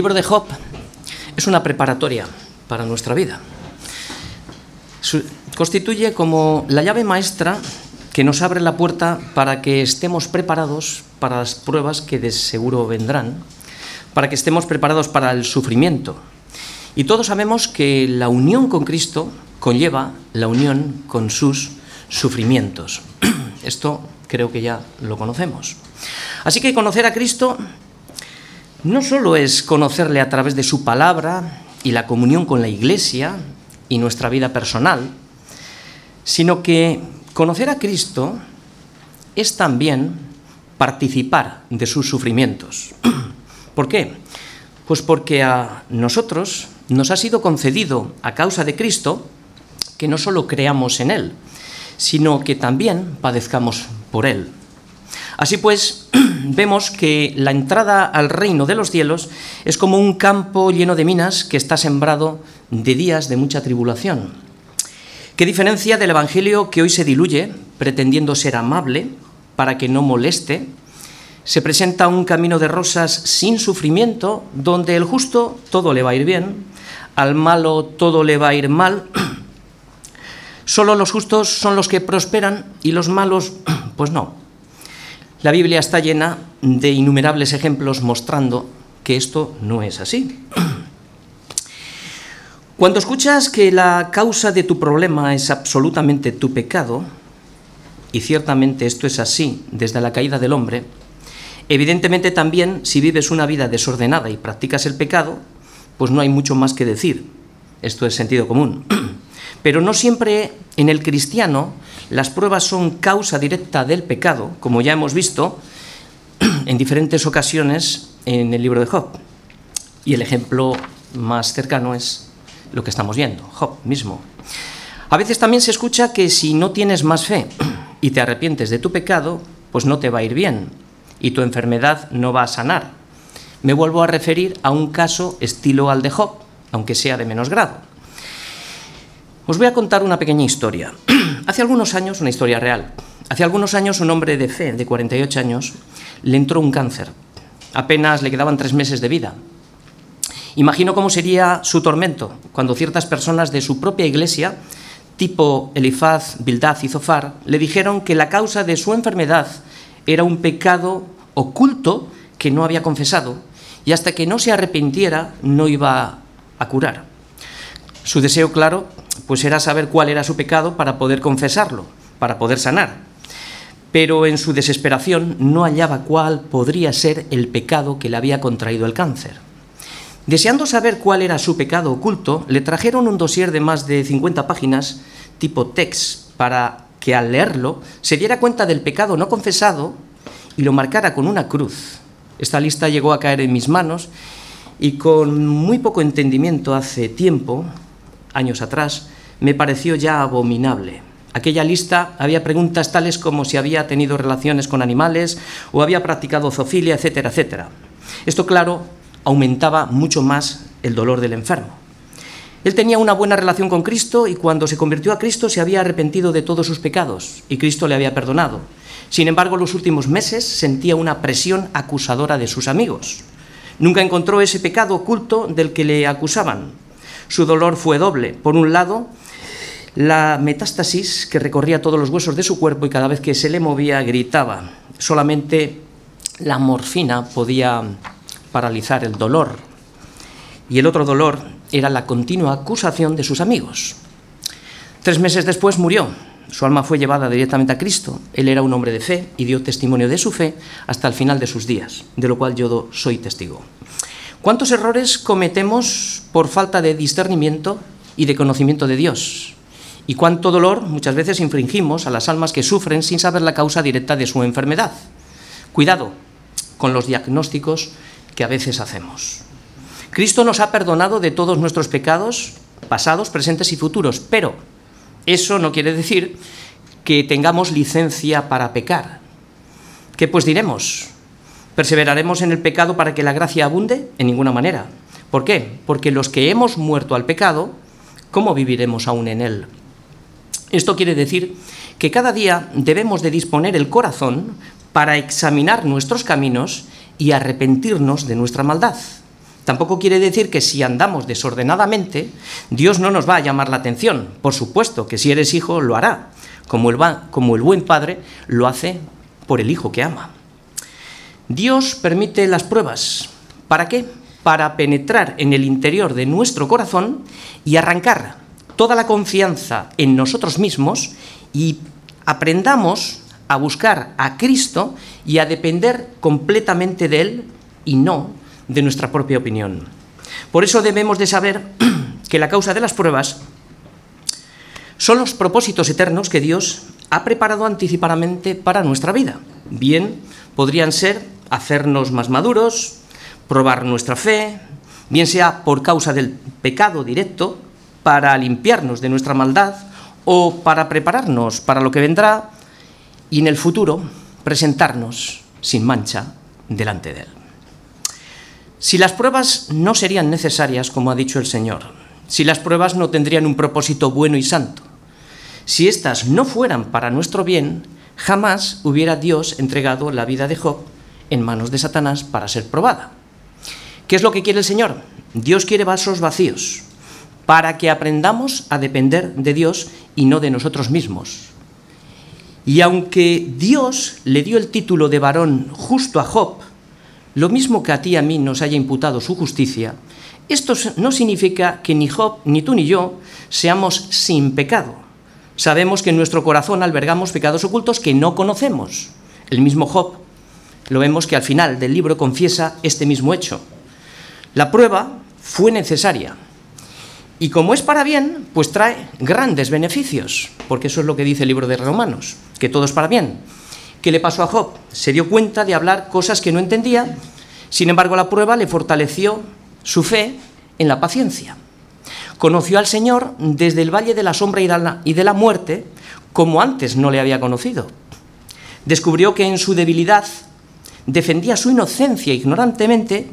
libro de Job es una preparatoria para nuestra vida. constituye como la llave maestra que nos abre la puerta para que estemos preparados para las pruebas que de seguro vendrán, para que estemos preparados para el sufrimiento. Y todos sabemos que la unión con Cristo conlleva la unión con sus sufrimientos. Esto creo que ya lo conocemos. Así que conocer a Cristo no solo es conocerle a través de su palabra y la comunión con la Iglesia y nuestra vida personal, sino que conocer a Cristo es también participar de sus sufrimientos. ¿Por qué? Pues porque a nosotros nos ha sido concedido a causa de Cristo que no solo creamos en Él, sino que también padezcamos por Él. Así pues, vemos que la entrada al reino de los cielos es como un campo lleno de minas que está sembrado de días de mucha tribulación. ¿Qué diferencia del Evangelio que hoy se diluye, pretendiendo ser amable, para que no moleste? Se presenta un camino de rosas sin sufrimiento, donde el justo todo le va a ir bien, al malo todo le va a ir mal. Solo los justos son los que prosperan y los malos, pues no. La Biblia está llena de innumerables ejemplos mostrando que esto no es así. Cuando escuchas que la causa de tu problema es absolutamente tu pecado, y ciertamente esto es así desde la caída del hombre, evidentemente también si vives una vida desordenada y practicas el pecado, pues no hay mucho más que decir. Esto es sentido común. Pero no siempre en el cristiano las pruebas son causa directa del pecado, como ya hemos visto en diferentes ocasiones en el libro de Job. Y el ejemplo más cercano es lo que estamos viendo, Job mismo. A veces también se escucha que si no tienes más fe y te arrepientes de tu pecado, pues no te va a ir bien y tu enfermedad no va a sanar. Me vuelvo a referir a un caso estilo al de Job, aunque sea de menos grado. Os voy a contar una pequeña historia. Hace algunos años, una historia real, hace algunos años un hombre de fe, de 48 años, le entró un cáncer. Apenas le quedaban tres meses de vida. Imagino cómo sería su tormento cuando ciertas personas de su propia iglesia, tipo Elifaz, Bildad y Zofar, le dijeron que la causa de su enfermedad era un pecado oculto que no había confesado y hasta que no se arrepintiera no iba a curar. Su deseo, claro, pues era saber cuál era su pecado para poder confesarlo, para poder sanar. Pero en su desesperación no hallaba cuál podría ser el pecado que le había contraído el cáncer. Deseando saber cuál era su pecado oculto, le trajeron un dossier de más de 50 páginas, tipo text, para que al leerlo se diera cuenta del pecado no confesado y lo marcara con una cruz. Esta lista llegó a caer en mis manos y con muy poco entendimiento hace tiempo años atrás, me pareció ya abominable. Aquella lista había preguntas tales como si había tenido relaciones con animales o había practicado zoofilia, etcétera, etcétera. Esto, claro, aumentaba mucho más el dolor del enfermo. Él tenía una buena relación con Cristo y cuando se convirtió a Cristo se había arrepentido de todos sus pecados y Cristo le había perdonado. Sin embargo, los últimos meses sentía una presión acusadora de sus amigos. Nunca encontró ese pecado oculto del que le acusaban. Su dolor fue doble. Por un lado, la metástasis que recorría todos los huesos de su cuerpo y cada vez que se le movía gritaba. Solamente la morfina podía paralizar el dolor. Y el otro dolor era la continua acusación de sus amigos. Tres meses después murió. Su alma fue llevada directamente a Cristo. Él era un hombre de fe y dio testimonio de su fe hasta el final de sus días, de lo cual yo soy testigo. ¿Cuántos errores cometemos por falta de discernimiento y de conocimiento de Dios? ¿Y cuánto dolor muchas veces infringimos a las almas que sufren sin saber la causa directa de su enfermedad? Cuidado con los diagnósticos que a veces hacemos. Cristo nos ha perdonado de todos nuestros pecados, pasados, presentes y futuros, pero eso no quiere decir que tengamos licencia para pecar. ¿Qué pues diremos? ¿Perseveraremos en el pecado para que la gracia abunde? En ninguna manera. ¿Por qué? Porque los que hemos muerto al pecado, ¿cómo viviremos aún en él? Esto quiere decir que cada día debemos de disponer el corazón para examinar nuestros caminos y arrepentirnos de nuestra maldad. Tampoco quiere decir que si andamos desordenadamente, Dios no nos va a llamar la atención. Por supuesto que si eres hijo lo hará, como el, como el buen padre lo hace por el hijo que ama. Dios permite las pruebas. ¿Para qué? Para penetrar en el interior de nuestro corazón y arrancar toda la confianza en nosotros mismos y aprendamos a buscar a Cristo y a depender completamente de Él y no de nuestra propia opinión. Por eso debemos de saber que la causa de las pruebas son los propósitos eternos que Dios ha preparado anticipadamente para nuestra vida. Bien, podrían ser hacernos más maduros, probar nuestra fe, bien sea por causa del pecado directo, para limpiarnos de nuestra maldad o para prepararnos para lo que vendrá y en el futuro presentarnos sin mancha delante de Él. Si las pruebas no serían necesarias, como ha dicho el Señor, si las pruebas no tendrían un propósito bueno y santo, si éstas no fueran para nuestro bien, jamás hubiera Dios entregado la vida de Job en manos de Satanás para ser probada. ¿Qué es lo que quiere el Señor? Dios quiere vasos vacíos, para que aprendamos a depender de Dios y no de nosotros mismos. Y aunque Dios le dio el título de varón justo a Job, lo mismo que a ti y a mí nos haya imputado su justicia, esto no significa que ni Job, ni tú ni yo seamos sin pecado. Sabemos que en nuestro corazón albergamos pecados ocultos que no conocemos. El mismo Job, lo vemos que al final del libro confiesa este mismo hecho. La prueba fue necesaria. Y como es para bien, pues trae grandes beneficios, porque eso es lo que dice el libro de Romanos, que todo es para bien. ¿Qué le pasó a Job? Se dio cuenta de hablar cosas que no entendía, sin embargo la prueba le fortaleció su fe en la paciencia. Conoció al Señor desde el valle de la sombra y de la muerte, como antes no le había conocido. Descubrió que en su debilidad defendía su inocencia ignorantemente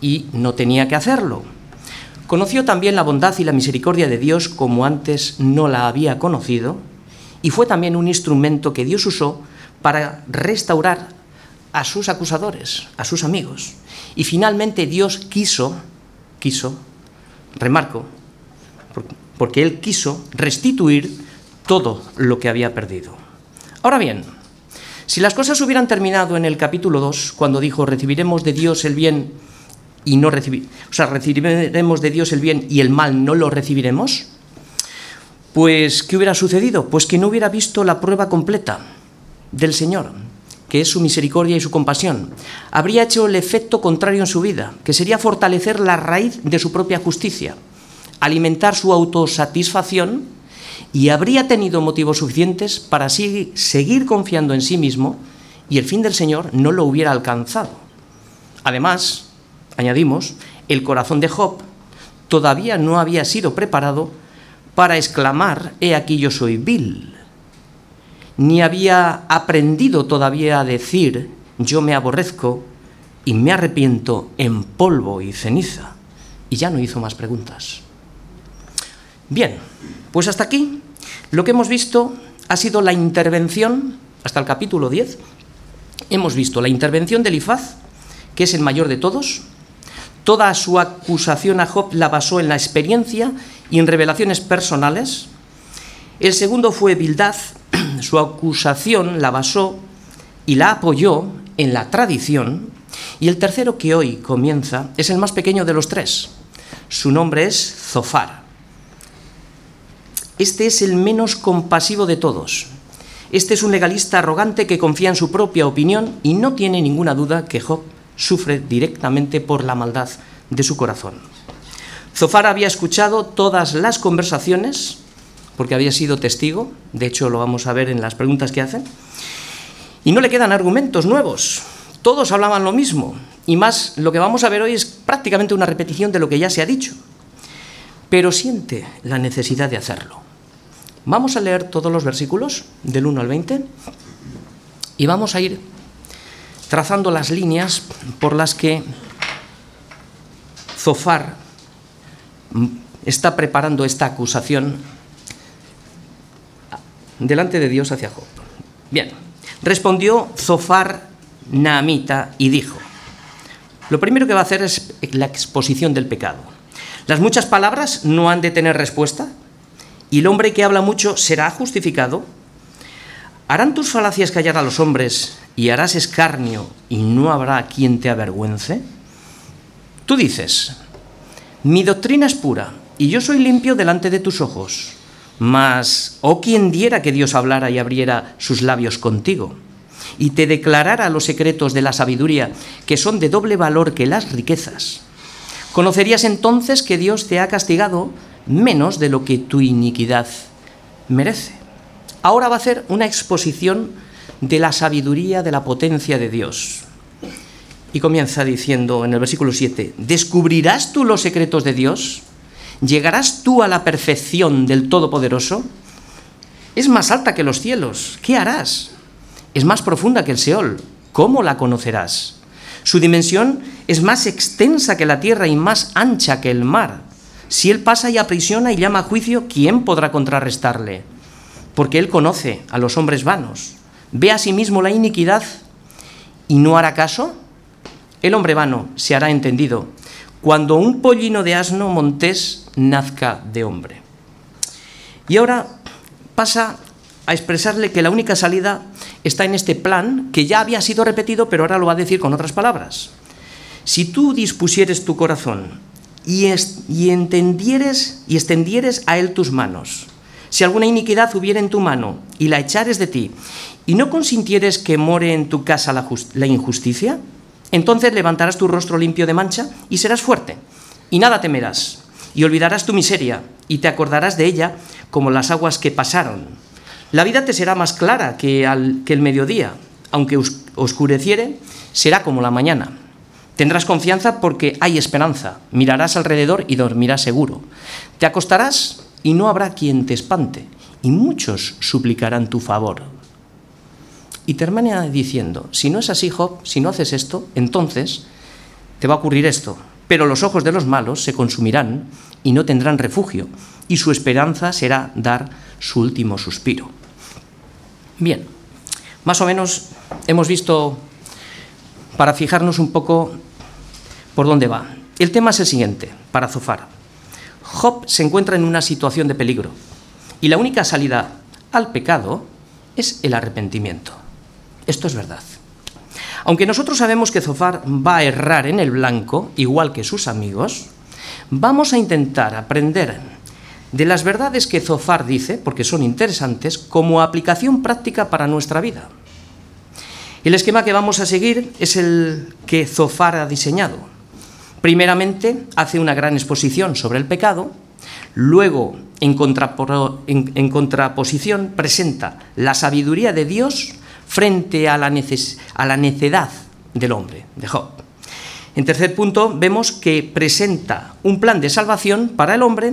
y no tenía que hacerlo. Conoció también la bondad y la misericordia de Dios como antes no la había conocido y fue también un instrumento que Dios usó para restaurar a sus acusadores, a sus amigos. Y finalmente Dios quiso, quiso, remarco, porque Él quiso restituir todo lo que había perdido. Ahora bien, si las cosas hubieran terminado en el capítulo 2, cuando dijo, recibiremos de Dios el bien y no o sea, recibiremos de Dios el bien y el mal no lo recibiremos, pues ¿qué hubiera sucedido? Pues que no hubiera visto la prueba completa del Señor, que es su misericordia y su compasión, habría hecho el efecto contrario en su vida, que sería fortalecer la raíz de su propia justicia, alimentar su autosatisfacción y habría tenido motivos suficientes para seguir confiando en sí mismo y el fin del Señor no lo hubiera alcanzado. Además, añadimos, el corazón de Job todavía no había sido preparado para exclamar, he aquí yo soy vil ni había aprendido todavía a decir yo me aborrezco y me arrepiento en polvo y ceniza. Y ya no hizo más preguntas. Bien, pues hasta aquí lo que hemos visto ha sido la intervención, hasta el capítulo 10, hemos visto la intervención de Elifaz, que es el mayor de todos. Toda su acusación a Job la basó en la experiencia y en revelaciones personales. El segundo fue Bildad, su acusación la basó y la apoyó en la tradición, y el tercero que hoy comienza es el más pequeño de los tres. Su nombre es Zofar. Este es el menos compasivo de todos. Este es un legalista arrogante que confía en su propia opinión y no tiene ninguna duda que Job sufre directamente por la maldad de su corazón. Zofar había escuchado todas las conversaciones porque había sido testigo, de hecho lo vamos a ver en las preguntas que hacen, y no le quedan argumentos nuevos, todos hablaban lo mismo, y más lo que vamos a ver hoy es prácticamente una repetición de lo que ya se ha dicho, pero siente la necesidad de hacerlo. Vamos a leer todos los versículos del 1 al 20 y vamos a ir trazando las líneas por las que Zofar está preparando esta acusación delante de Dios hacia Job. Bien, respondió Zofar Naamita y dijo, Lo primero que va a hacer es la exposición del pecado. Las muchas palabras no han de tener respuesta y el hombre que habla mucho será justificado. ¿Harán tus falacias callar a los hombres y harás escarnio y no habrá quien te avergüence? Tú dices, mi doctrina es pura y yo soy limpio delante de tus ojos. Mas, oh quien diera que Dios hablara y abriera sus labios contigo, y te declarara los secretos de la sabiduría, que son de doble valor que las riquezas. Conocerías entonces que Dios te ha castigado menos de lo que tu iniquidad merece. Ahora va a hacer una exposición de la sabiduría, de la potencia de Dios. Y comienza diciendo en el versículo 7, ¿descubrirás tú los secretos de Dios? ¿Llegarás tú a la perfección del Todopoderoso? Es más alta que los cielos. ¿Qué harás? Es más profunda que el Seol. ¿Cómo la conocerás? Su dimensión es más extensa que la tierra y más ancha que el mar. Si Él pasa y aprisiona y llama a juicio, ¿quién podrá contrarrestarle? Porque Él conoce a los hombres vanos. Ve a sí mismo la iniquidad y no hará caso. El hombre vano se hará entendido cuando un pollino de asno montés nazca de hombre. Y ahora pasa a expresarle que la única salida está en este plan que ya había sido repetido, pero ahora lo va a decir con otras palabras. Si tú dispusieres tu corazón y, entendieres y extendieres a él tus manos, si alguna iniquidad hubiera en tu mano y la echares de ti, y no consintieres que more en tu casa la, la injusticia, entonces levantarás tu rostro limpio de mancha y serás fuerte, y nada temerás, y olvidarás tu miseria, y te acordarás de ella como las aguas que pasaron. La vida te será más clara que, al, que el mediodía, aunque oscureciere, será como la mañana. Tendrás confianza porque hay esperanza, mirarás alrededor y dormirás seguro. Te acostarás y no habrá quien te espante, y muchos suplicarán tu favor. Y termina diciendo, si no es así, Job, si no haces esto, entonces te va a ocurrir esto. Pero los ojos de los malos se consumirán y no tendrán refugio, y su esperanza será dar su último suspiro. Bien, más o menos hemos visto, para fijarnos un poco por dónde va. El tema es el siguiente, para Zofar. Job se encuentra en una situación de peligro, y la única salida al pecado es el arrepentimiento. Esto es verdad. Aunque nosotros sabemos que Zofar va a errar en el blanco, igual que sus amigos, vamos a intentar aprender de las verdades que Zofar dice, porque son interesantes, como aplicación práctica para nuestra vida. El esquema que vamos a seguir es el que Zofar ha diseñado. Primeramente, hace una gran exposición sobre el pecado, luego, en, contraposición, presenta la sabiduría de Dios frente a la, a la necedad del hombre, de Job. En tercer punto, vemos que presenta un plan de salvación para el hombre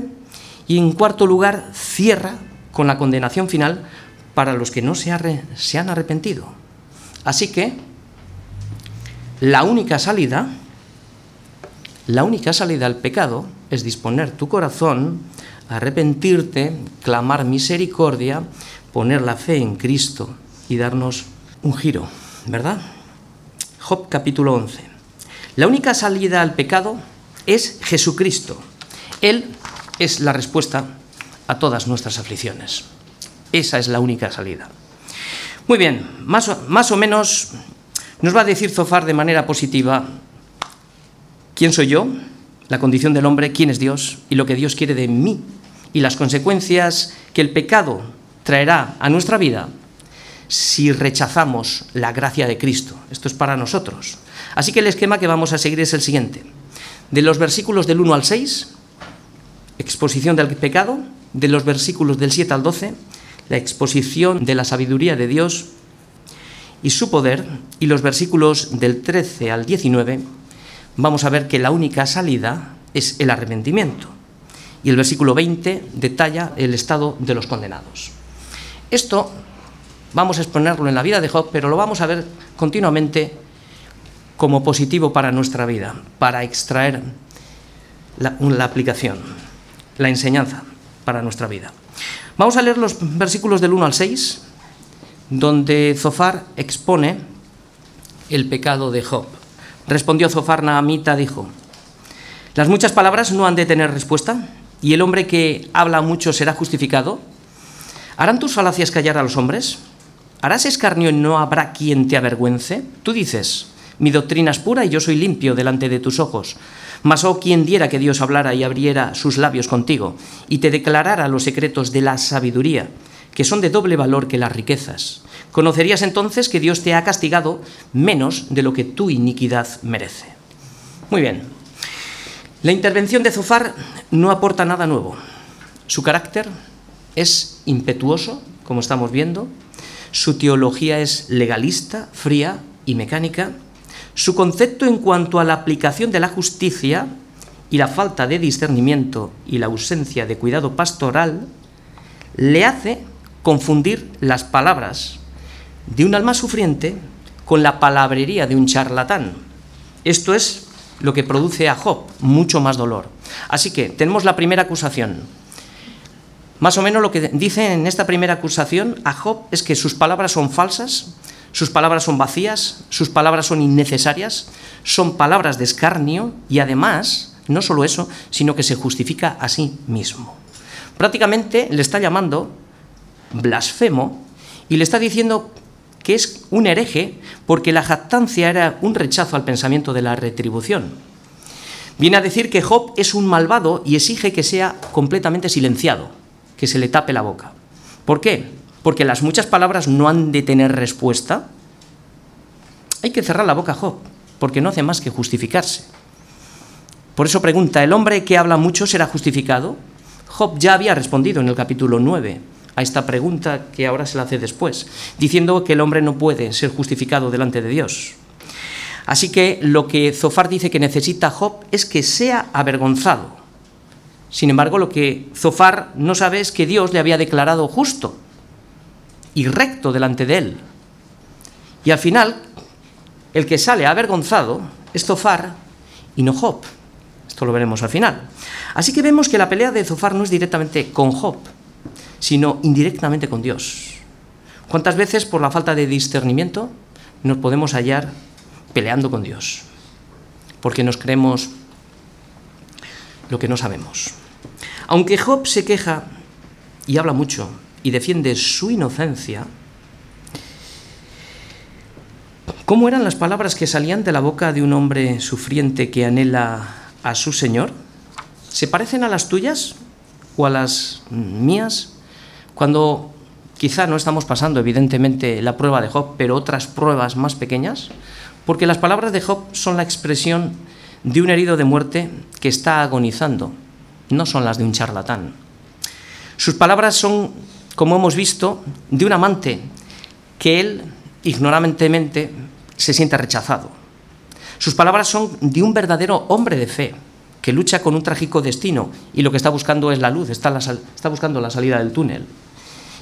y en cuarto lugar, cierra con la condenación final para los que no se han arrepentido. Así que la única salida, la única salida al pecado es disponer tu corazón, arrepentirte, clamar misericordia, poner la fe en Cristo y darnos un giro, ¿verdad? Job capítulo 11. La única salida al pecado es Jesucristo. Él es la respuesta a todas nuestras aflicciones. Esa es la única salida. Muy bien, más o, más o menos nos va a decir Zofar de manera positiva quién soy yo, la condición del hombre, quién es Dios y lo que Dios quiere de mí y las consecuencias que el pecado traerá a nuestra vida si rechazamos la gracia de Cristo. Esto es para nosotros. Así que el esquema que vamos a seguir es el siguiente. De los versículos del 1 al 6, exposición del pecado, de los versículos del 7 al 12, la exposición de la sabiduría de Dios y su poder, y los versículos del 13 al 19, vamos a ver que la única salida es el arrepentimiento. Y el versículo 20 detalla el estado de los condenados. Esto vamos a exponerlo en la vida de Job, pero lo vamos a ver continuamente como positivo para nuestra vida, para extraer la, la, aplicación, la enseñanza para nuestra vida. Vamos a leer los versículos del 1 al 6, donde Zofar expone el pecado de Job. Respondió Zofar Naamita, dijo, las muchas palabras no han de tener respuesta, y el hombre que habla mucho será justificado. ¿Harán tus falacias callar a los hombres? ¿Harás escarnio y no habrá quien te avergüence? Tú dices, mi doctrina es pura y yo soy limpio delante de tus ojos. Mas oh, quien diera que Dios hablara y abriera sus labios contigo y te declarara los secretos de la sabiduría, que son de doble valor que las riquezas. Conocerías entonces que Dios te ha castigado menos de lo que tu iniquidad merece. Muy bien. La intervención de Zofar no aporta nada nuevo. Su carácter es impetuoso, como estamos viendo. Su teología es legalista, fría y mecánica. Su concepto en cuanto a la aplicación de la justicia y la falta de discernimiento y la ausencia de cuidado pastoral le hace confundir las palabras de un alma sufriente con la palabrería de un charlatán. Esto es lo que produce a Job mucho más dolor. Así que tenemos la primera acusación. Más o menos lo que dice en esta primera acusación a Job es que sus palabras son falsas, sus palabras son vacías, sus palabras son innecesarias, son palabras de escarnio y además, no solo eso, sino que se justifica a sí mismo. Prácticamente le está llamando blasfemo y le está diciendo que es un hereje porque la jactancia era un rechazo al pensamiento de la retribución. Viene a decir que Job es un malvado y exige que sea completamente silenciado, que se le tape la boca. ¿Por qué? porque las muchas palabras no han de tener respuesta, hay que cerrar la boca a Job, porque no hace más que justificarse. Por eso pregunta, ¿el hombre que habla mucho será justificado? Job ya había respondido en el capítulo 9 a esta pregunta que ahora se la hace después, diciendo que el hombre no puede ser justificado delante de Dios. Así que lo que Zofar dice que necesita Job es que sea avergonzado. Sin embargo, lo que Zofar no sabe es que Dios le había declarado justo y recto delante de él. Y al final, el que sale avergonzado es Zofar y no Job. Esto lo veremos al final. Así que vemos que la pelea de Zofar no es directamente con Job, sino indirectamente con Dios. ¿Cuántas veces por la falta de discernimiento nos podemos hallar peleando con Dios? Porque nos creemos lo que no sabemos. Aunque Job se queja y habla mucho y defiende su inocencia, ¿cómo eran las palabras que salían de la boca de un hombre sufriente que anhela a su Señor? ¿Se parecen a las tuyas o a las mías? Cuando quizá no estamos pasando evidentemente la prueba de Job, pero otras pruebas más pequeñas, porque las palabras de Job son la expresión de un herido de muerte que está agonizando, no son las de un charlatán. Sus palabras son como hemos visto, de un amante que él, ignorantemente, se siente rechazado. Sus palabras son de un verdadero hombre de fe, que lucha con un trágico destino y lo que está buscando es la luz, está, está buscando la salida del túnel.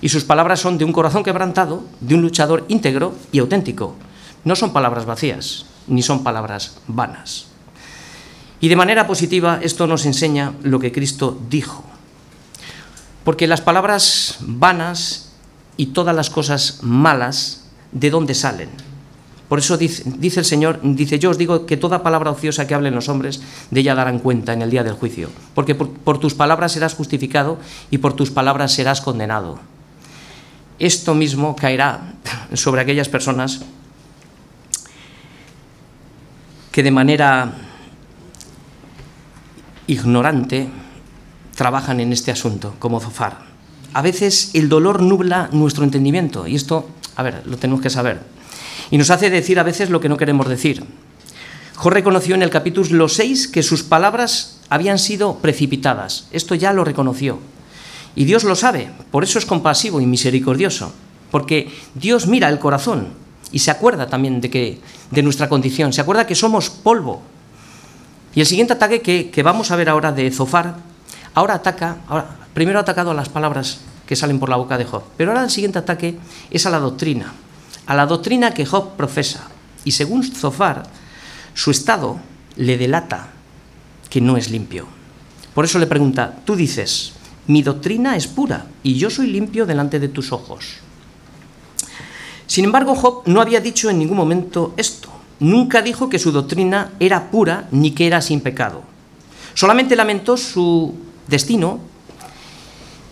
Y sus palabras son de un corazón quebrantado, de un luchador íntegro y auténtico. No son palabras vacías, ni son palabras vanas. Y de manera positiva esto nos enseña lo que Cristo dijo porque las palabras vanas y todas las cosas malas, ¿de dónde salen? Por eso dice, el Señor, dice, yo os digo que toda palabra ociosa que hablen los hombres, de ella darán cuenta en el día del juicio, porque por, tus palabras serás justificado y por tus palabras serás condenado. Esto mismo caerá sobre aquellas personas que de manera ignorante trabajan en este asunto, como Zofar. A veces el dolor nubla nuestro entendimiento, y esto, a ver, lo tenemos que saber. Y nos hace decir a veces lo que no queremos decir. Job reconoció en el capítulo 6 que sus palabras habían sido precipitadas. Esto ya lo reconoció. Y Dios lo sabe, por eso es compasivo y misericordioso, porque Dios mira el corazón y se acuerda también de, que, de nuestra condición, se acuerda que somos polvo. Y el siguiente ataque que, vamos a ver ahora de Zofar Ahora ataca, ahora, primero ha atacado a las palabras que salen por la boca de Job, pero ahora el siguiente ataque es a la doctrina, a la doctrina que Job profesa. Y según Zofar, su estado le delata que no es limpio. Por eso le pregunta, tú dices, mi doctrina es pura y yo soy limpio delante de tus ojos. Sin embargo, Job no había dicho en ningún momento esto. nunca dijo que su doctrina era pura ni que era sin pecado. Solamente lamentó su destino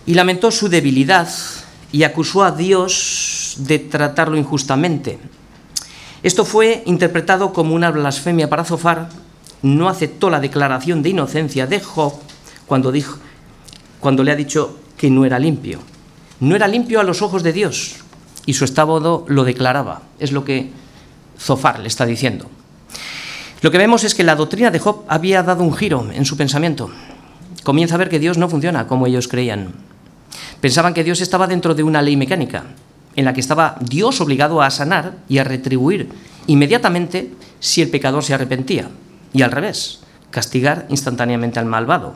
y lamentó su debilidad y acusó a Dios de tratarlo injustamente. Esto fue interpretado como una blasfemia para Zofar. No aceptó la declaración de inocencia de Job cuando, dijo, cuando le ha dicho que no era limpio. No era limpio a los ojos de Dios y su estado lo declaraba. Es lo que Zofar le está diciendo. Lo que vemos es que la doctrina de Job había dado un giro en su pensamiento. Comienza a ver que Dios no funciona como ellos creían. Pensaban que Dios estaba dentro de una ley mecánica, en la que estaba Dios obligado a sanar y a retribuir inmediatamente si el pecador se arrepentía, y al revés, castigar instantáneamente al malvado.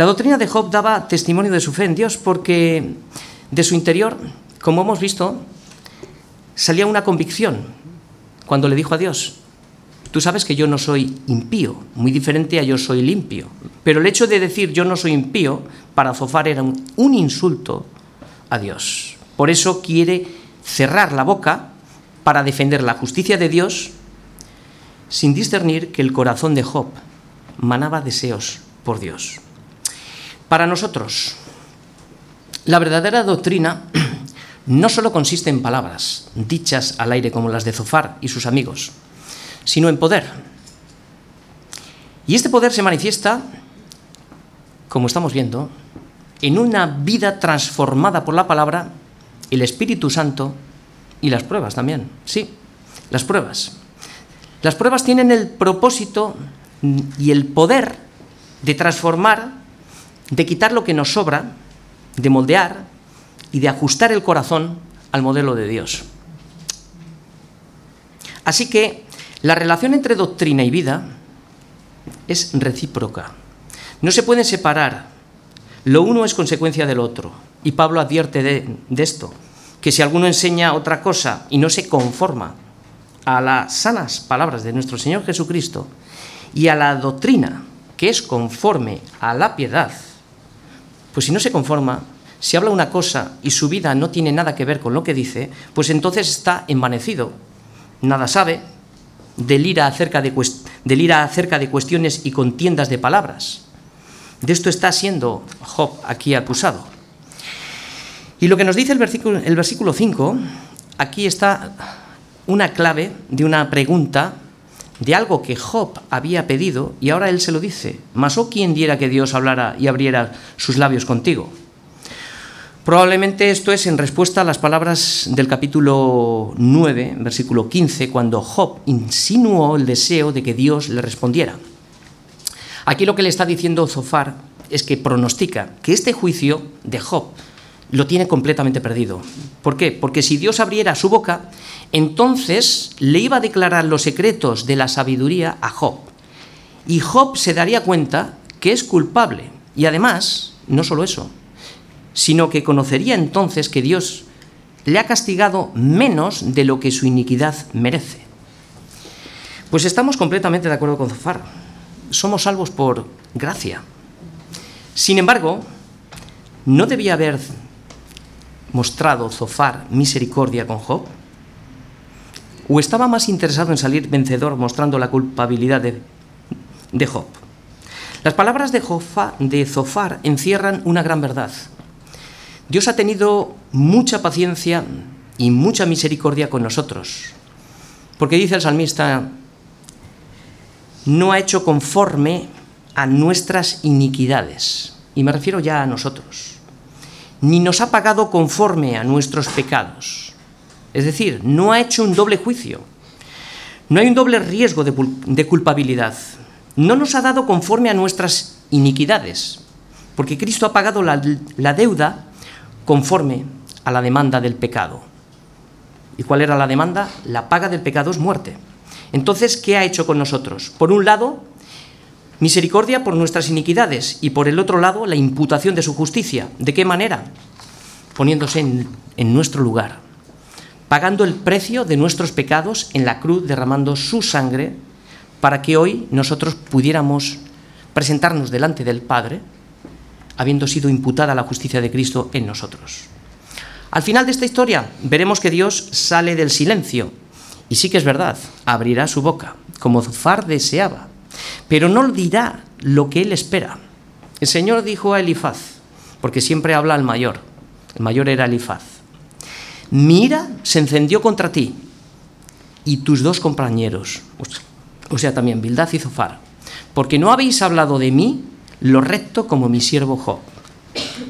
La doctrina de Job daba testimonio de su fe en Dios porque de su interior, como hemos visto, salía una convicción cuando le dijo a Dios, tú sabes que yo no soy impío, muy diferente a yo soy limpio. Pero el hecho de decir yo no soy impío para Zofar era un, un insulto a Dios. Por eso quiere cerrar la boca para defender la justicia de Dios sin discernir que el corazón de Job manaba deseos por Dios. Para nosotros, la verdadera doctrina no solo consiste en palabras dichas al aire como las de Zofar y sus amigos, sino en poder. Y este poder se manifiesta, como estamos viendo, en una vida transformada por la palabra, el Espíritu Santo y las pruebas también. Sí, las pruebas. Las pruebas tienen el propósito y el poder de transformar, de quitar lo que nos sobra, de moldear, y de ajustar el corazón al modelo de Dios. Así que la relación entre doctrina y vida es recíproca. No se pueden separar. Lo uno es consecuencia del otro. Y Pablo advierte de, de esto, que si alguno enseña otra cosa y no se conforma a las sanas palabras de nuestro Señor Jesucristo y a la doctrina que es conforme a la piedad, pues si no se conforma, si habla una cosa y su vida no tiene nada que ver con lo que dice, pues entonces está envanecido. Nada sabe, delira acerca de, delira acerca de cuestiones y contiendas de palabras. De esto está siendo Job aquí acusado. Y lo que nos dice el versículo, el versículo 5, aquí está una clave de una pregunta de algo que Job había pedido y ahora él se lo dice. Mas o oh, quien diera que Dios hablara y abriera sus labios contigo. Probablemente esto es en respuesta a las palabras del capítulo 9, versículo 15, cuando Job insinuó el deseo de que Dios le respondiera. Aquí lo que le está diciendo Zofar es que pronostica que este juicio de Job lo tiene completamente perdido. ¿Por qué? Porque si Dios abriera su boca, entonces le iba a declarar los secretos de la sabiduría a Job. Y Job se daría cuenta que es culpable. Y además, no solo eso, sino que conocería entonces que Dios le ha castigado menos de lo que su iniquidad merece. Pues estamos completamente de acuerdo con Zofar. Somos salvos por gracia. Sin embargo, ¿no debía haber mostrado Zofar misericordia con Job? ¿O estaba más interesado en salir vencedor mostrando la culpabilidad de, Job? Las palabras de, de Zofar encierran una gran verdad. Dios ha tenido mucha paciencia y mucha misericordia con nosotros. Porque dice el salmista, no ha hecho conforme a nuestras iniquidades. Y me refiero ya a nosotros. Ni nos ha pagado conforme a nuestros pecados. Es decir, no ha hecho un doble juicio. No hay un doble riesgo de, culpabilidad. No nos ha dado conforme a nuestras iniquidades. Porque Cristo ha pagado la, deuda conforme a la demanda del pecado. ¿Y cuál era la demanda? La paga del pecado es muerte. Entonces, ¿qué ha hecho con nosotros? Por un lado, misericordia por nuestras iniquidades y por el otro lado, la imputación de su justicia. ¿De qué manera? Poniéndose en nuestro lugar, pagando el precio de nuestros pecados en la cruz, derramando su sangre, para que hoy nosotros pudiéramos presentarnos delante del Padre habiendo sido imputada la justicia de Cristo en nosotros. Al final de esta historia veremos que Dios sale del silencio Y sí que es verdad, abrirá su boca, como Zofar deseaba, pero no dirá lo que él espera. El Señor dijo a Elifaz, porque siempre habla al mayor, el mayor era Elifaz, mira, se encendió contra ti y tus dos compañeros, o sea, también Bildad y Zofar, porque no habéis hablado de mí lo recto como mi siervo Job.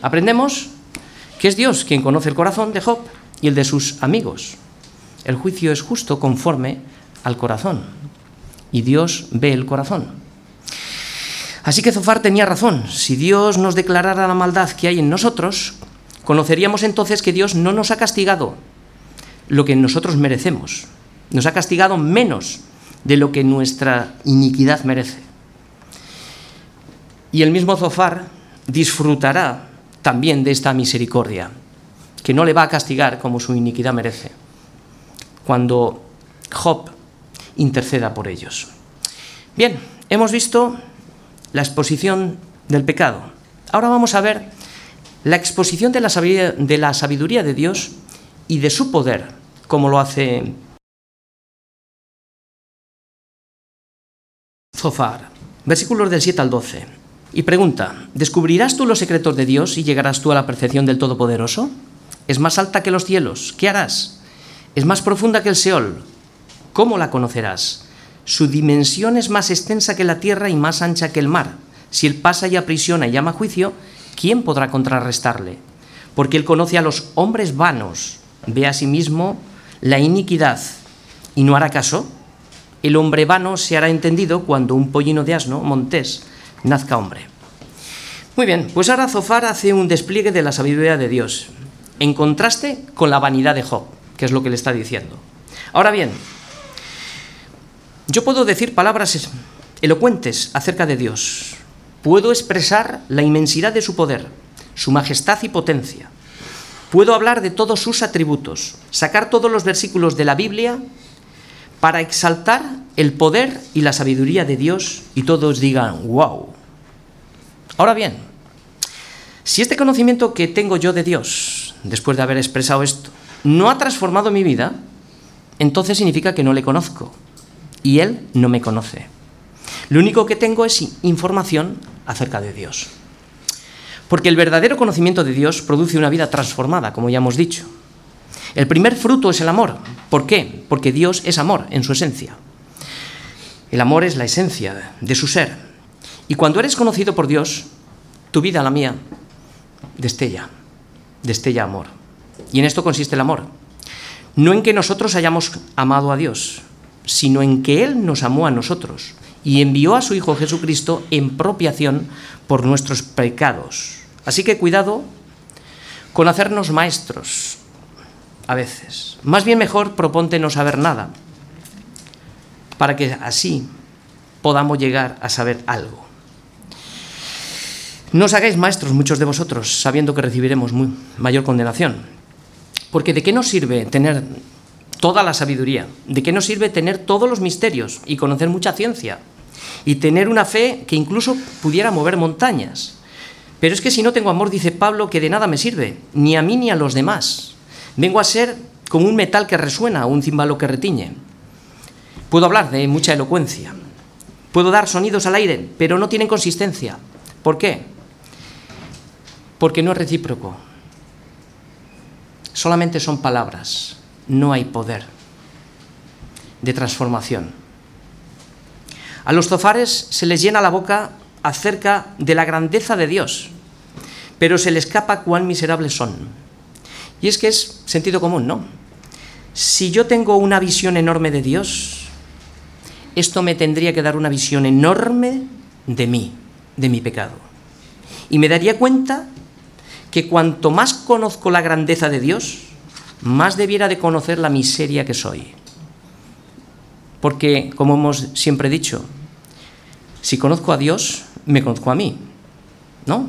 Aprendemos que es Dios quien conoce el corazón de Job y el de sus amigos. El juicio es justo conforme al corazón y Dios ve el corazón. Así que Zofar tenía razón. Si Dios nos declarara la maldad que hay en nosotros, conoceríamos entonces que Dios no nos ha castigado lo que nosotros merecemos. Nos ha castigado menos de lo que nuestra iniquidad merece. Y el mismo Zofar disfrutará también de esta misericordia, que no le va a castigar como su iniquidad merece, cuando Job interceda por ellos. Bien, hemos visto la exposición del pecado. Ahora vamos a ver la exposición de la sabiduría de, Dios y de su poder, como lo hace Zofar. Versículos del 7 al 12. Y pregunta, ¿descubrirás tú los secretos de Dios y llegarás tú a la percepción del Todopoderoso? Es más alta que los cielos, ¿qué harás? Es más profunda que el Seol, ¿cómo la conocerás? Su dimensión es más extensa que la tierra y más ancha que el mar. Si él pasa y aprisiona y llama juicio, ¿quién podrá contrarrestarle? Porque él conoce a los hombres vanos, ve a sí mismo la iniquidad y no hará caso. El hombre vano se hará entendido cuando un pollino de asno, montés, nazca hombre. Muy bien, pues ahora Zofar hace un despliegue de la sabiduría de Dios, en contraste con la vanidad de Job, que es lo que le está diciendo. Ahora bien, yo puedo decir palabras elocuentes acerca de Dios, puedo expresar la inmensidad de su poder, su majestad y potencia, puedo hablar de todos sus atributos, sacar todos los versículos de la Biblia para exaltar el poder y la sabiduría de Dios y todos digan, wow. Ahora bien, si este conocimiento que tengo yo de Dios, después de haber expresado esto, no ha transformado mi vida, entonces significa que no le conozco y Él no me conoce. Lo único que tengo es información acerca de Dios. Porque el verdadero conocimiento de Dios produce una vida transformada, como ya hemos dicho. El primer fruto es el amor. ¿Por qué? Porque Dios es amor en su esencia. El amor es la esencia de su ser. Y cuando eres conocido por Dios, tu vida, la mía, destella, destella amor. Y en esto consiste el amor. No en que nosotros hayamos amado a Dios, sino en que Él nos amó a nosotros y envió a su Hijo Jesucristo en propiación por nuestros pecados. Así que cuidado con hacernos maestros, a veces. Más bien mejor proponte no saber nada, para que así podamos llegar a saber algo. No os hagáis maestros muchos de vosotros, sabiendo que recibiremos mayor condenación. Porque ¿de qué nos sirve tener toda la sabiduría? ¿De qué nos sirve tener todos los misterios y conocer mucha ciencia? Y tener una fe que incluso pudiera mover montañas. Pero es que si no tengo amor, dice Pablo, que de nada me sirve, ni a mí ni a los demás. Vengo a ser como un metal que resuena o un cimbalo que retiñe. Puedo hablar de mucha elocuencia. Puedo dar sonidos al aire, pero no tienen consistencia. ¿Por qué? Porque no es recíproco. Solamente son palabras, no hay poder de transformación. A los zofares se les llena la boca acerca de la grandeza de Dios, pero se les escapa cuán miserables son. Y es que es sentido común, ¿no? Si yo tengo una visión enorme de Dios, esto me tendría que dar una visión enorme de mí, de mi pecado. Y me daría cuenta que cuanto más conozco la grandeza de Dios, más debiera de conocer la miseria que soy. Porque, como hemos siempre dicho, si conozco a Dios, me conozco a mí, ¿no?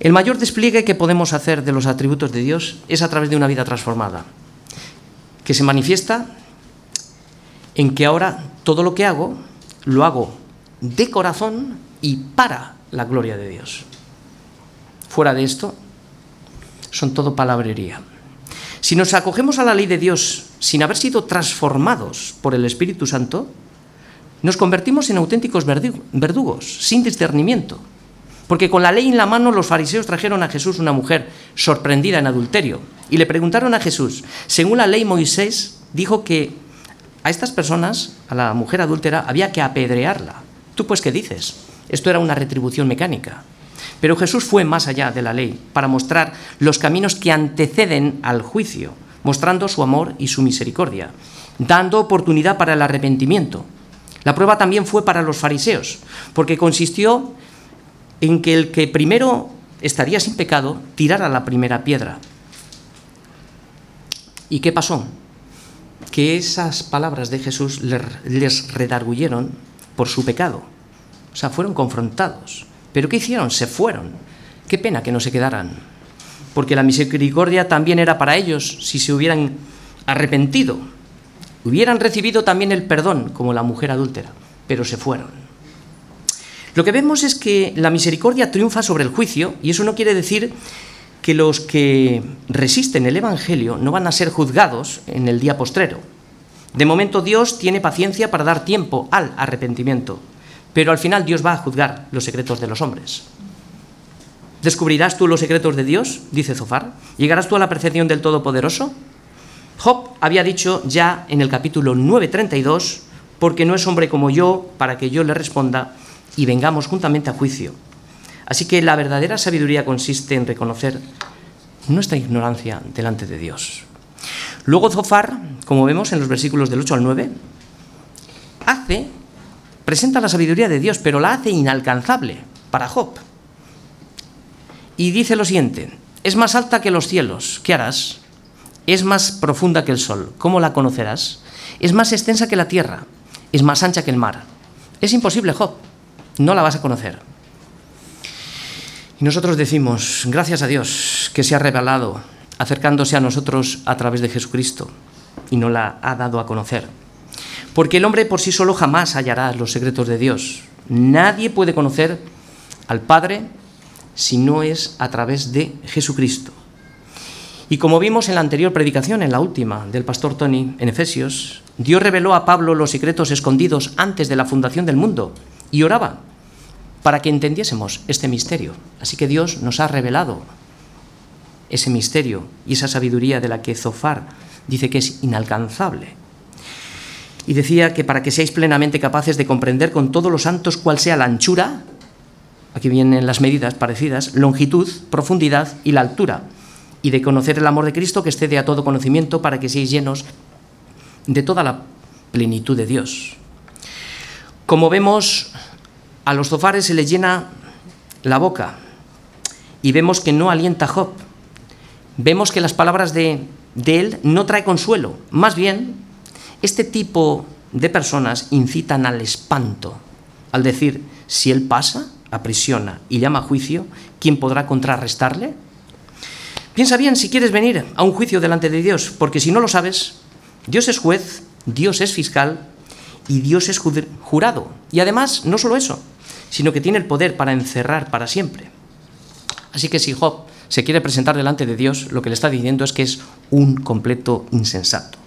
El mayor despliegue que podemos hacer de los atributos de Dios es a través de una vida transformada, que se manifiesta en que ahora todo lo que hago lo hago de corazón y para la gloria de Dios. Fuera de esto, son todo palabrería. Si nos acogemos a la ley de Dios sin haber sido transformados por el Espíritu Santo, nos convertimos en auténticos verdugos, sin discernimiento. Porque con la ley en la mano los fariseos trajeron a Jesús una mujer sorprendida en adulterio y le preguntaron a Jesús, según la ley Moisés dijo que a estas personas, a la mujer adúltera, había que apedrearla. ¿Tú pues qué dices? Esto era una retribución mecánica. Pero Jesús fue más allá de la ley para mostrar los caminos que anteceden al juicio, mostrando su amor y su misericordia, dando oportunidad para el arrepentimiento. La prueba también fue para los fariseos, porque consistió en que el que primero estaría sin pecado tirara la primera piedra. ¿Y qué pasó? Que esas palabras de Jesús les redarguyeron por su pecado. O sea, fueron confrontados. ¿Pero qué hicieron? Se fueron. Qué pena que no se quedaran. Porque la misericordia también era para ellos si se hubieran arrepentido. Hubieran recibido también el perdón como la mujer adúltera, pero se fueron. Lo que vemos es que la misericordia triunfa sobre el juicio y eso no quiere decir que los que resisten el Evangelio no van a ser juzgados en el día postrero. De momento Dios tiene paciencia para dar tiempo al arrepentimiento, pero al final Dios va a juzgar los secretos de los hombres. ¿Descubrirás tú los secretos de Dios? dice Zofar. ¿Llegarás tú a la percepción del Todopoderoso? Job había dicho ya en el capítulo 9.32, porque no es hombre como yo para que yo le responda, y vengamos juntamente a juicio. Así que la verdadera sabiduría consiste en reconocer nuestra ignorancia delante de Dios. Luego Zofar, como vemos en los versículos del 8 al 9, hace, presenta la sabiduría de Dios, pero la hace inalcanzable para Job. Y dice lo siguiente, es más alta que los cielos, ¿qué harás? Es más profunda que el sol, ¿cómo la conocerás? Es más extensa que la tierra, es más ancha que el mar. Es imposible, Job no la vas a conocer. Y nosotros decimos, gracias a Dios que se ha revelado acercándose a nosotros a través de Jesucristo y no la ha dado a conocer. Porque el hombre por sí solo jamás hallará los secretos de Dios. Nadie puede conocer al Padre si no es a través de Jesucristo. Y como vimos en la anterior predicación, en la última del pastor Tony en Efesios, Dios reveló a Pablo los secretos escondidos antes de la fundación del mundo y oraba para que entendiésemos este misterio. Así que Dios nos ha revelado ese misterio y esa sabiduría de la que Zofar dice que es inalcanzable. Y decía que para que seáis plenamente capaces de comprender con todos los santos cuál sea la anchura, aquí vienen las medidas parecidas, longitud, profundidad y la altura, y de conocer el amor de Cristo que excede a todo conocimiento para que seáis llenos de toda la plenitud de Dios. Como vemos, a los zofares se les llena la boca y vemos que no alienta Job. Vemos que las palabras de, de él no trae consuelo. Más bien, este tipo de personas incitan al espanto, al decir, si él pasa, aprisiona y llama a juicio, ¿quién podrá contrarrestarle? Piensa bien si quieres venir a un juicio delante de Dios, porque si no lo sabes, Dios es juez, Dios es fiscal y Dios es jurado. Y además, no solo eso, sino que tiene el poder para encerrar para siempre. Así que si Job se quiere presentar delante de Dios, lo que le está diciendo es que es un completo insensato.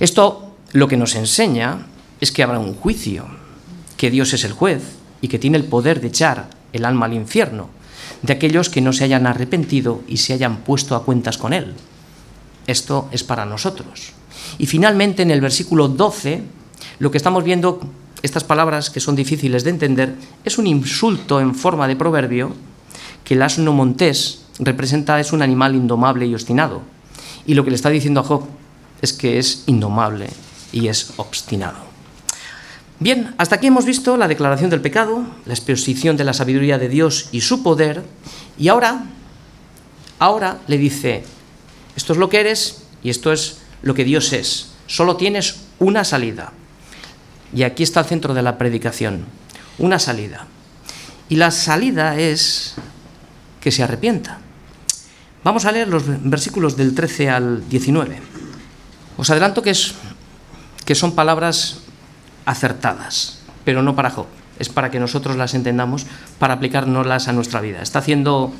Esto lo que nos enseña es que habrá un juicio, que Dios es el juez y que tiene el poder de echar el alma al infierno de aquellos que no se hayan arrepentido y se hayan puesto a cuentas con Él. Esto es para nosotros. Y finalmente en el versículo 12 lo que estamos viendo, estas palabras que son difíciles de entender, es un insulto en forma de proverbio que el asno montés representa es un animal indomable y obstinado. Y lo que le está diciendo a Job es que es indomable y es obstinado. Bien, hasta aquí hemos visto la declaración del pecado, la exposición de la sabiduría de Dios y su poder, y ahora, ahora le dice, esto es lo que eres y esto es lo que Dios es. Solo tienes una salida. Y aquí está el centro de la predicación, una salida. Y la salida es que se arrepienta. Vamos a leer los versículos del 13 al 19. Os adelanto que, es, que son palabras acertadas, pero no para Job. Es para que nosotros las entendamos, para aplicárnoslas a nuestra vida. Está haciendo,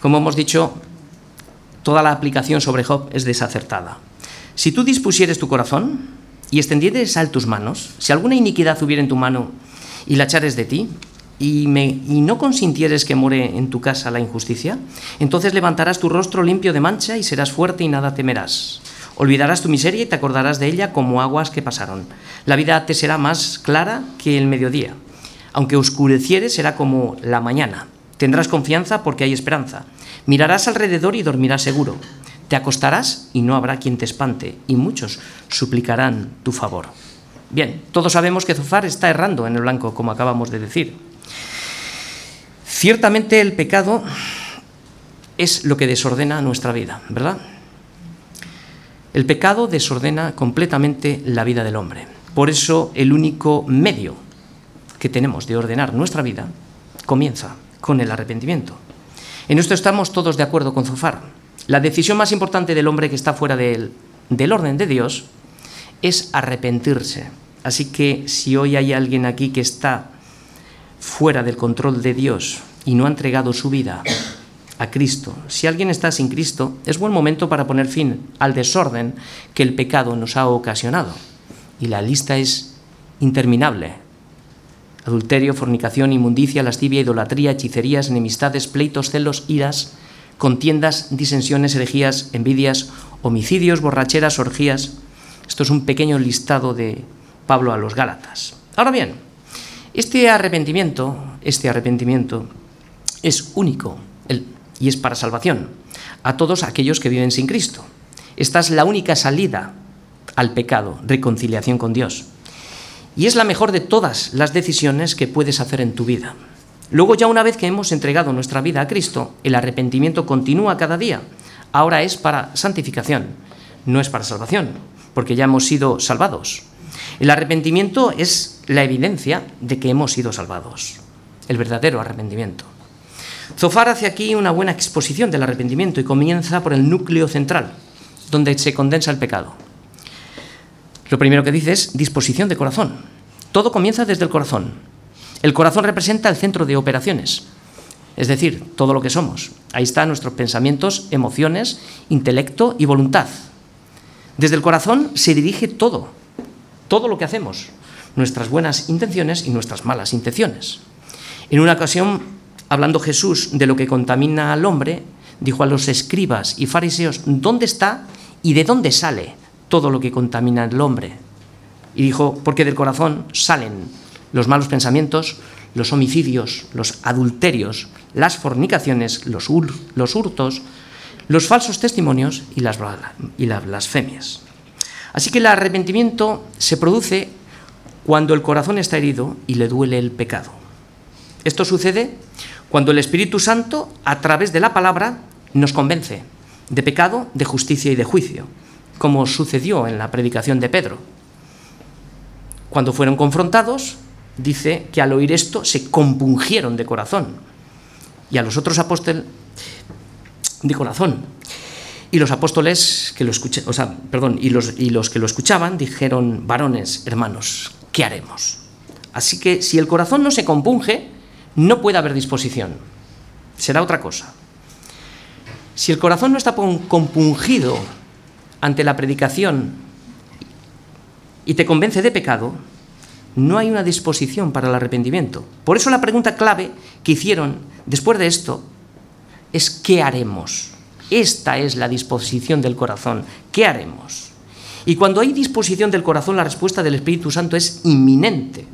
como hemos dicho, toda la aplicación sobre Job es desacertada. Si tú dispusieres tu corazón y extendieres al tus manos, si alguna iniquidad hubiera en tu mano y la echares de ti, y, y no consintieres que more en tu casa la injusticia, entonces levantarás tu rostro limpio de mancha y serás fuerte y nada temerás. Olvidarás tu miseria y te acordarás de ella como aguas que pasaron. La vida te será más clara que el mediodía. Aunque oscureciere, será como la mañana. Tendrás confianza porque hay esperanza. Mirarás alrededor y dormirás seguro. Te acostarás y no habrá quien te espante, y muchos suplicarán tu favor. Bien, todos sabemos que Zofar está errando en el blanco, como acabamos de decir. Ciertamente el pecado es lo que desordena nuestra vida, ¿verdad? El pecado desordena completamente la vida del hombre. Por eso el único medio que tenemos de ordenar nuestra vida comienza con el arrepentimiento. En esto estamos todos de acuerdo con Zofar. La decisión más importante del hombre que está fuera del, orden de Dios es arrepentirse. Así que si hoy hay alguien aquí que está fuera del control de Dios y no ha entregado su vida a Cristo, si alguien está sin Cristo, es buen momento para poner fin al desorden que el pecado nos ha ocasionado. Y la lista es interminable. Adulterio, fornicación, inmundicia, lascivia, idolatría, hechicerías, enemistades, pleitos, celos, iras, contiendas, disensiones, herejías, envidias, homicidios, borracheras, orgías. Esto es un pequeño listado de Pablo a los Gálatas. Ahora bien, este arrepentimiento, este arrepentimiento es único y es para salvación a todos aquellos que viven sin Cristo. Esta es la única salida al pecado, reconciliación con Dios. Y es la mejor de todas las decisiones que puedes hacer en tu vida. Luego ya una vez que hemos entregado nuestra vida a Cristo, el arrepentimiento continúa cada día. Ahora es para santificación, no es para salvación, porque ya hemos sido salvados. El arrepentimiento es la evidencia de que hemos sido salvados, el verdadero arrepentimiento. Zofar hace aquí una buena exposición del arrepentimiento y comienza por el núcleo central, donde se condensa el pecado. Lo primero que dice es disposición de corazón. Todo comienza desde el corazón. El corazón representa el centro de operaciones, es decir, todo lo que somos. Ahí están nuestros pensamientos, emociones, intelecto y voluntad. Desde el corazón se dirige todo, todo lo que hacemos, nuestras buenas intenciones y nuestras malas intenciones. En una ocasión, hablando Jesús de lo que contamina al hombre, dijo a los escribas y fariseos, ¿dónde está y de dónde sale todo lo que contamina al hombre. Y dijo, porque del corazón salen los malos pensamientos, los homicidios, los adulterios, las fornicaciones, los, los hurtos, los falsos testimonios y las, y las blasfemias. Así que el arrepentimiento se produce cuando el corazón está herido y le duele el pecado. Esto sucede cuando el Espíritu Santo, a través de la palabra, nos convence de pecado, de justicia y de juicio como sucedió en la predicación de Pedro. Cuando fueron confrontados, dice que al oír esto se compungieron de corazón. Y a los otros apóstoles, de corazón. Y los apóstoles que lo escuché, o sea, perdón, y los, y los que lo escuchaban dijeron, varones, hermanos, ¿qué haremos? Así que si el corazón no se compunge, no puede haber disposición. Será otra cosa. Si el corazón no está compungido ante la predicación y te convence de pecado, no hay una disposición para el arrepentimiento. Por eso la pregunta clave que hicieron después de esto es ¿qué haremos? Esta es la disposición del corazón. ¿Qué haremos? Y cuando hay disposición del corazón, la respuesta del Espíritu Santo es inminente.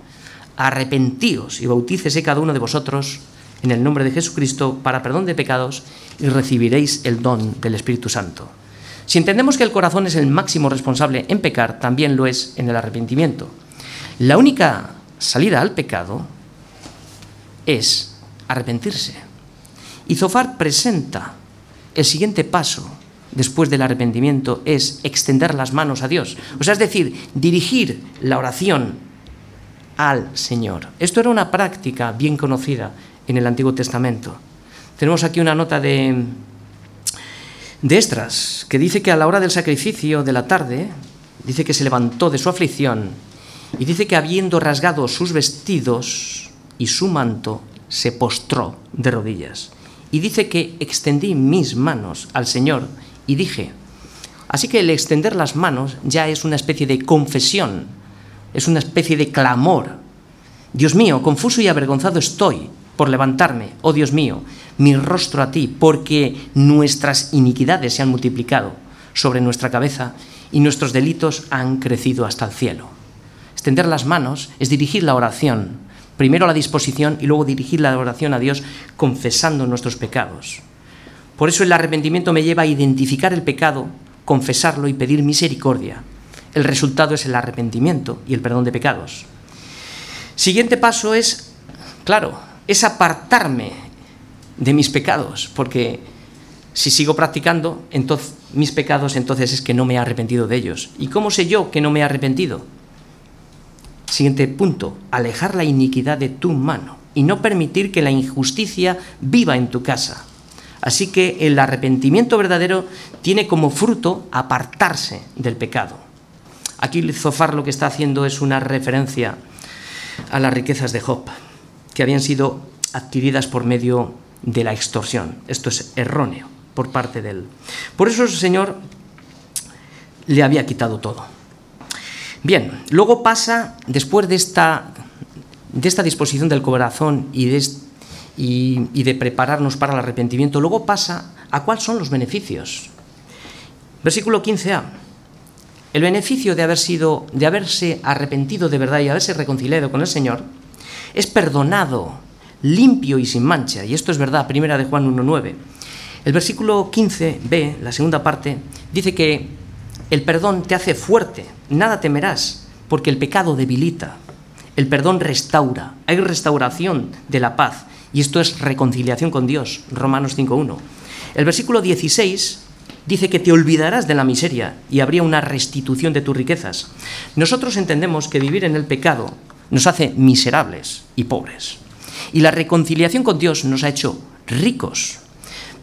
Arrepentíos y bautícese cada uno de vosotros en el nombre de Jesucristo para perdón de pecados y recibiréis el don del Espíritu Santo. Si entendemos que el corazón es el máximo responsable en pecar, también lo es en el arrepentimiento. La única salida al pecado es arrepentirse. Y Zofar presenta el siguiente paso después del arrepentimiento es extender las manos a Dios. O sea, es decir, dirigir la oración al Señor. Esto era una práctica bien conocida en el Antiguo Testamento. Tenemos aquí una nota de de Estras, que dice que a la hora del sacrificio de la tarde, dice que se levantó de su aflicción y dice que habiendo rasgado sus vestidos y su manto, se postró de rodillas y dice que extendí mis manos al Señor y dije, así que el extender las manos ya es una especie de confesión, es una especie de clamor. Dios mío, confuso y avergonzado estoy por levantarme, oh Dios mío, mi rostro a ti, porque nuestras iniquidades se han multiplicado sobre nuestra cabeza y nuestros delitos han crecido hasta el cielo. Extender las manos es dirigir la oración, primero la disposición y luego dirigir la oración a Dios confesando nuestros pecados. Por eso el arrepentimiento me lleva a identificar el pecado, confesarlo y pedir misericordia. El resultado es el arrepentimiento y el perdón de pecados. Siguiente paso es, claro, es apartarme de mis pecados, porque si sigo practicando entonces, mis pecados, entonces es que no me he arrepentido de ellos. ¿Y cómo sé yo que no me he arrepentido? Siguiente punto, alejar la iniquidad de tu mano y no permitir que la injusticia viva en tu casa. Así que el arrepentimiento verdadero tiene como fruto apartarse del pecado. Aquí Zofar lo que está haciendo es una referencia a las riquezas de Job, que habían sido adquiridas por medio de la extorsión. Esto es erróneo por parte de él. Por eso el Señor le había quitado todo. Bien, luego pasa, después de esta, de esta disposición del corazón y de, y, y de prepararnos para el arrepentimiento, luego pasa a cuáles son los beneficios. Versículo 15a. El beneficio de, haber sido, de haberse arrepentido de verdad y haberse reconciliado con el Señor es perdonado, limpio y sin mancha. Y esto es verdad, primera de Juan 1.9. El versículo 15b, la segunda parte, dice que el perdón te hace fuerte, nada temerás, porque el pecado debilita. El perdón restaura, hay restauración de la paz, y esto es reconciliación con Dios, Romanos 5.1. El versículo 16 dice que te olvidarás de la miseria y habría una restitución de tus riquezas. Nosotros entendemos que vivir en el pecado nos hace miserables y pobres. Y la reconciliación con Dios nos ha hecho ricos.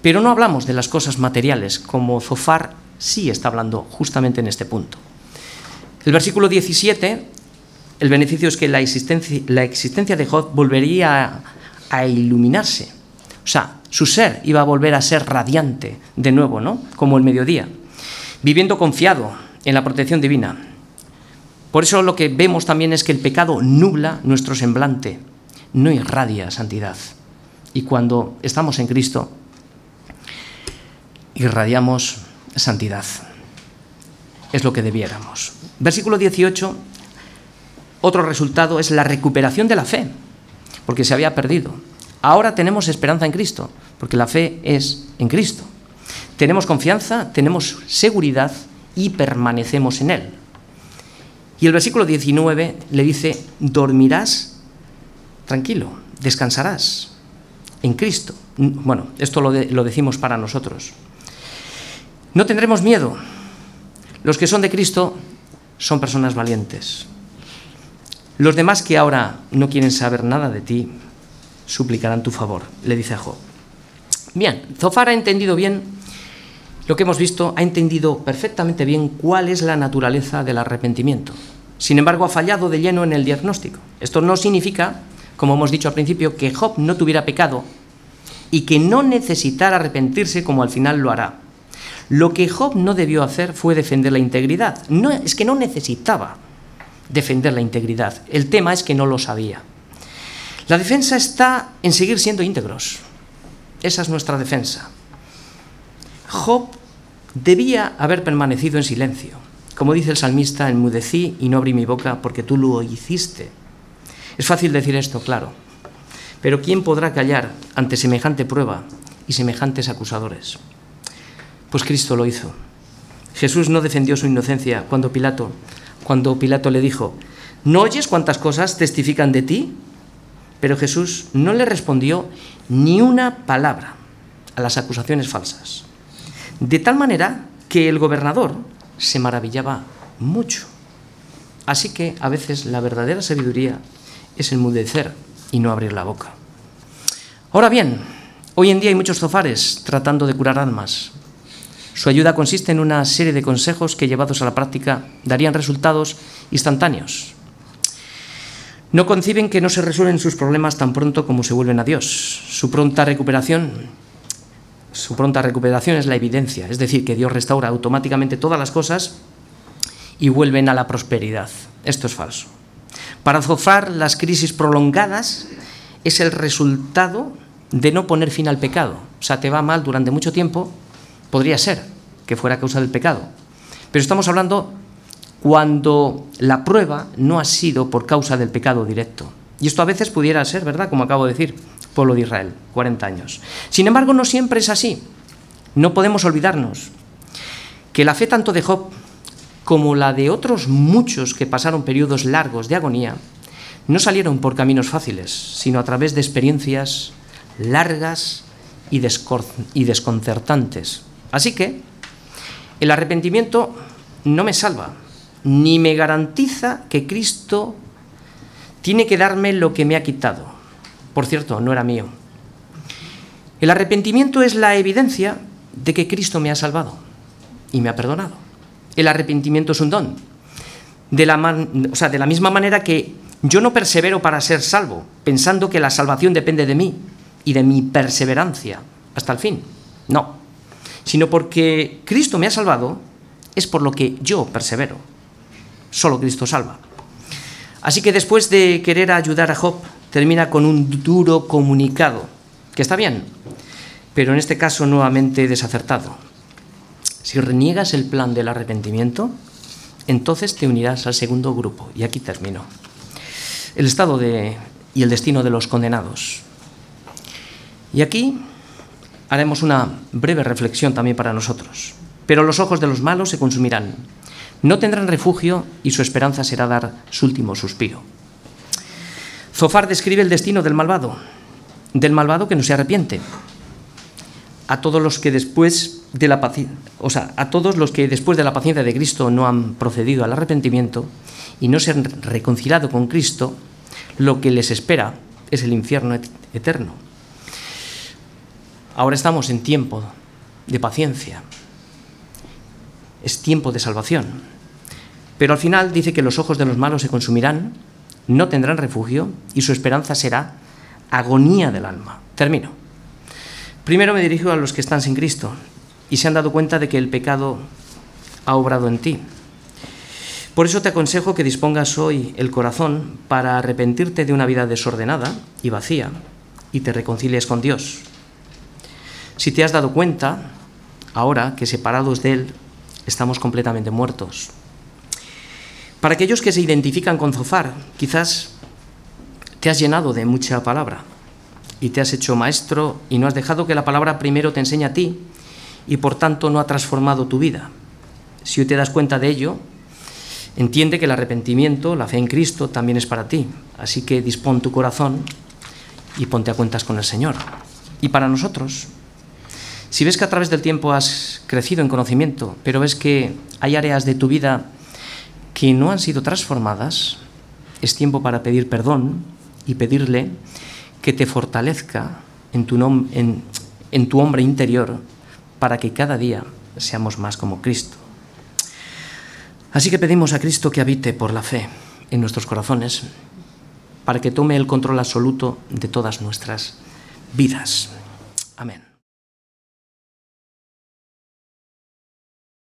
Pero no hablamos de las cosas materiales, como Zofar sí está hablando justamente en este punto. El versículo 17, el beneficio es que la existencia, de Job volvería a iluminarse. O sea, su ser iba a volver a ser radiante de nuevo, ¿no? Como el mediodía, viviendo confiado en la protección divina. Por eso lo que vemos también es que el pecado nubla nuestro semblante, no irradia santidad. Y cuando estamos en Cristo, irradiamos santidad. Es lo que debiéramos. Versículo 18, otro resultado es la recuperación de la fe, porque se había perdido. Ahora tenemos esperanza en Cristo, porque la fe es en Cristo. Tenemos confianza, tenemos seguridad y permanecemos en Él. Y el versículo 19 le dice, dormirás tranquilo, descansarás en Cristo. Bueno, esto lo, lo decimos para nosotros. No tendremos miedo. Los que son de Cristo son personas valientes. Los demás que ahora no quieren saber nada de ti, suplicarán tu favor, le dice a Job. Bien, Zofar ha entendido bien lo que hemos visto, ha entendido perfectamente bien cuál es la naturaleza del arrepentimiento. Sin embargo, ha fallado de lleno en el diagnóstico. Esto no significa, como hemos dicho al principio, que Job no tuviera pecado y que no necesitara arrepentirse como al final lo hará. Lo que Job no debió hacer fue defender la integridad. No, es que no necesitaba defender la integridad. El tema es que no lo sabía. La defensa está en seguir siendo íntegros. Esa es nuestra defensa. Job debía haber permanecido en silencio. Como dice el salmista, enmudecí y no abrí mi boca porque tú lo hiciste. Es fácil decir esto, claro. Pero ¿quién podrá callar ante semejante prueba y semejantes acusadores? Pues Cristo lo hizo. Jesús no defendió su inocencia cuando Pilato, le dijo, ¿no oyes cuántas cosas testifican de ti? Pero Jesús no le respondió ni una palabra a las acusaciones falsas. De tal manera que el gobernador se maravillaba mucho. Así que a veces la verdadera sabiduría es enmudecer y no abrir la boca. Ahora bien, hoy en día hay muchos zofares tratando de curar almas, su ayuda consiste en una serie de consejos que llevados a la práctica darían resultados instantáneos. No conciben que no se resuelven sus problemas tan pronto como se vuelven a Dios. Su pronta recuperación su pronta recuperación es la evidencia, es decir, que Dios restaura automáticamente todas las cosas y vuelven a la prosperidad. Esto es falso. Para Zofar, las crisis prolongadas es el resultado de no poner fin al pecado. O sea, te va mal durante mucho tiempo, podría ser que fuera causa del pecado. Pero estamos hablando cuando la prueba no ha sido por causa del pecado directo. Y esto a veces pudiera ser, ¿verdad? Como acabo de decir, pueblo de Israel, 40 años. Sin embargo, no siempre es así. No podemos olvidarnos que la fe tanto de Job como la de otros muchos que pasaron periodos largos de agonía, no salieron por caminos fáciles, sino a través de experiencias largas y, desconcertantes. Así que el arrepentimiento no me salva, ni me garantiza que Cristo tiene que darme lo que me ha quitado. Por cierto, no era mío. El arrepentimiento es la evidencia de que Cristo me ha salvado y me ha perdonado. El arrepentimiento es un don. De la, misma manera que yo no persevero para ser salvo, pensando que la salvación depende de mí y de mi perseverancia hasta el fin. No. Sino porque Cristo me ha salvado, es por lo que yo persevero. Solo Cristo salva. Así que después de querer ayudar a Job, termina con un duro comunicado, que está bien, pero en este caso nuevamente desacertado. Si reniegas el plan del arrepentimiento, entonces te unirás al segundo grupo. Y aquí termino. El estado de, y el destino de los condenados. Y aquí haremos una breve reflexión también para nosotros. Pero los ojos de los malos se consumirán. No tendrán refugio y su esperanza será dar su último suspiro. Zofar describe el destino del malvado, del malvado que no se arrepiente. A todos los que después de la o sea, a todos los que después de la paciencia de Cristo no han procedido al arrepentimiento y no se han reconciliado con Cristo, lo que les espera es el infierno eterno. Ahora estamos en tiempo de paciencia. Es tiempo de salvación. Pero al final dice que los ojos de los malos se consumirán no tendrán refugio y su esperanza será agonía del alma. Termino. Primero me dirijo a los que están sin Cristo y se han dado cuenta de que el pecado ha obrado en ti. Por eso te aconsejo que dispongas hoy el corazón para arrepentirte de una vida desordenada y vacía y te reconcilies con Dios. Si te has dado cuenta, ahora que separados de Él estamos completamente muertos, para aquellos que se identifican con Zofar, quizás te has llenado de mucha palabra y te has hecho maestro y no has dejado que la palabra primero te enseñe a ti y por tanto no ha transformado tu vida. Si te das cuenta de ello, entiende que el arrepentimiento, la fe en Cristo también es para ti. Así que dispón tu corazón y ponte a cuentas con el Señor. Y para nosotros, si ves que a través del tiempo has crecido en conocimiento, pero ves que hay áreas de tu vida que no han sido transformadas, es tiempo para pedir perdón y pedirle que te fortalezca en tu, en, tu hombre interior para que cada día seamos más como Cristo. Así que pedimos a Cristo que habite por la fe en nuestros corazones para que tome el control absoluto de todas nuestras vidas. Amén.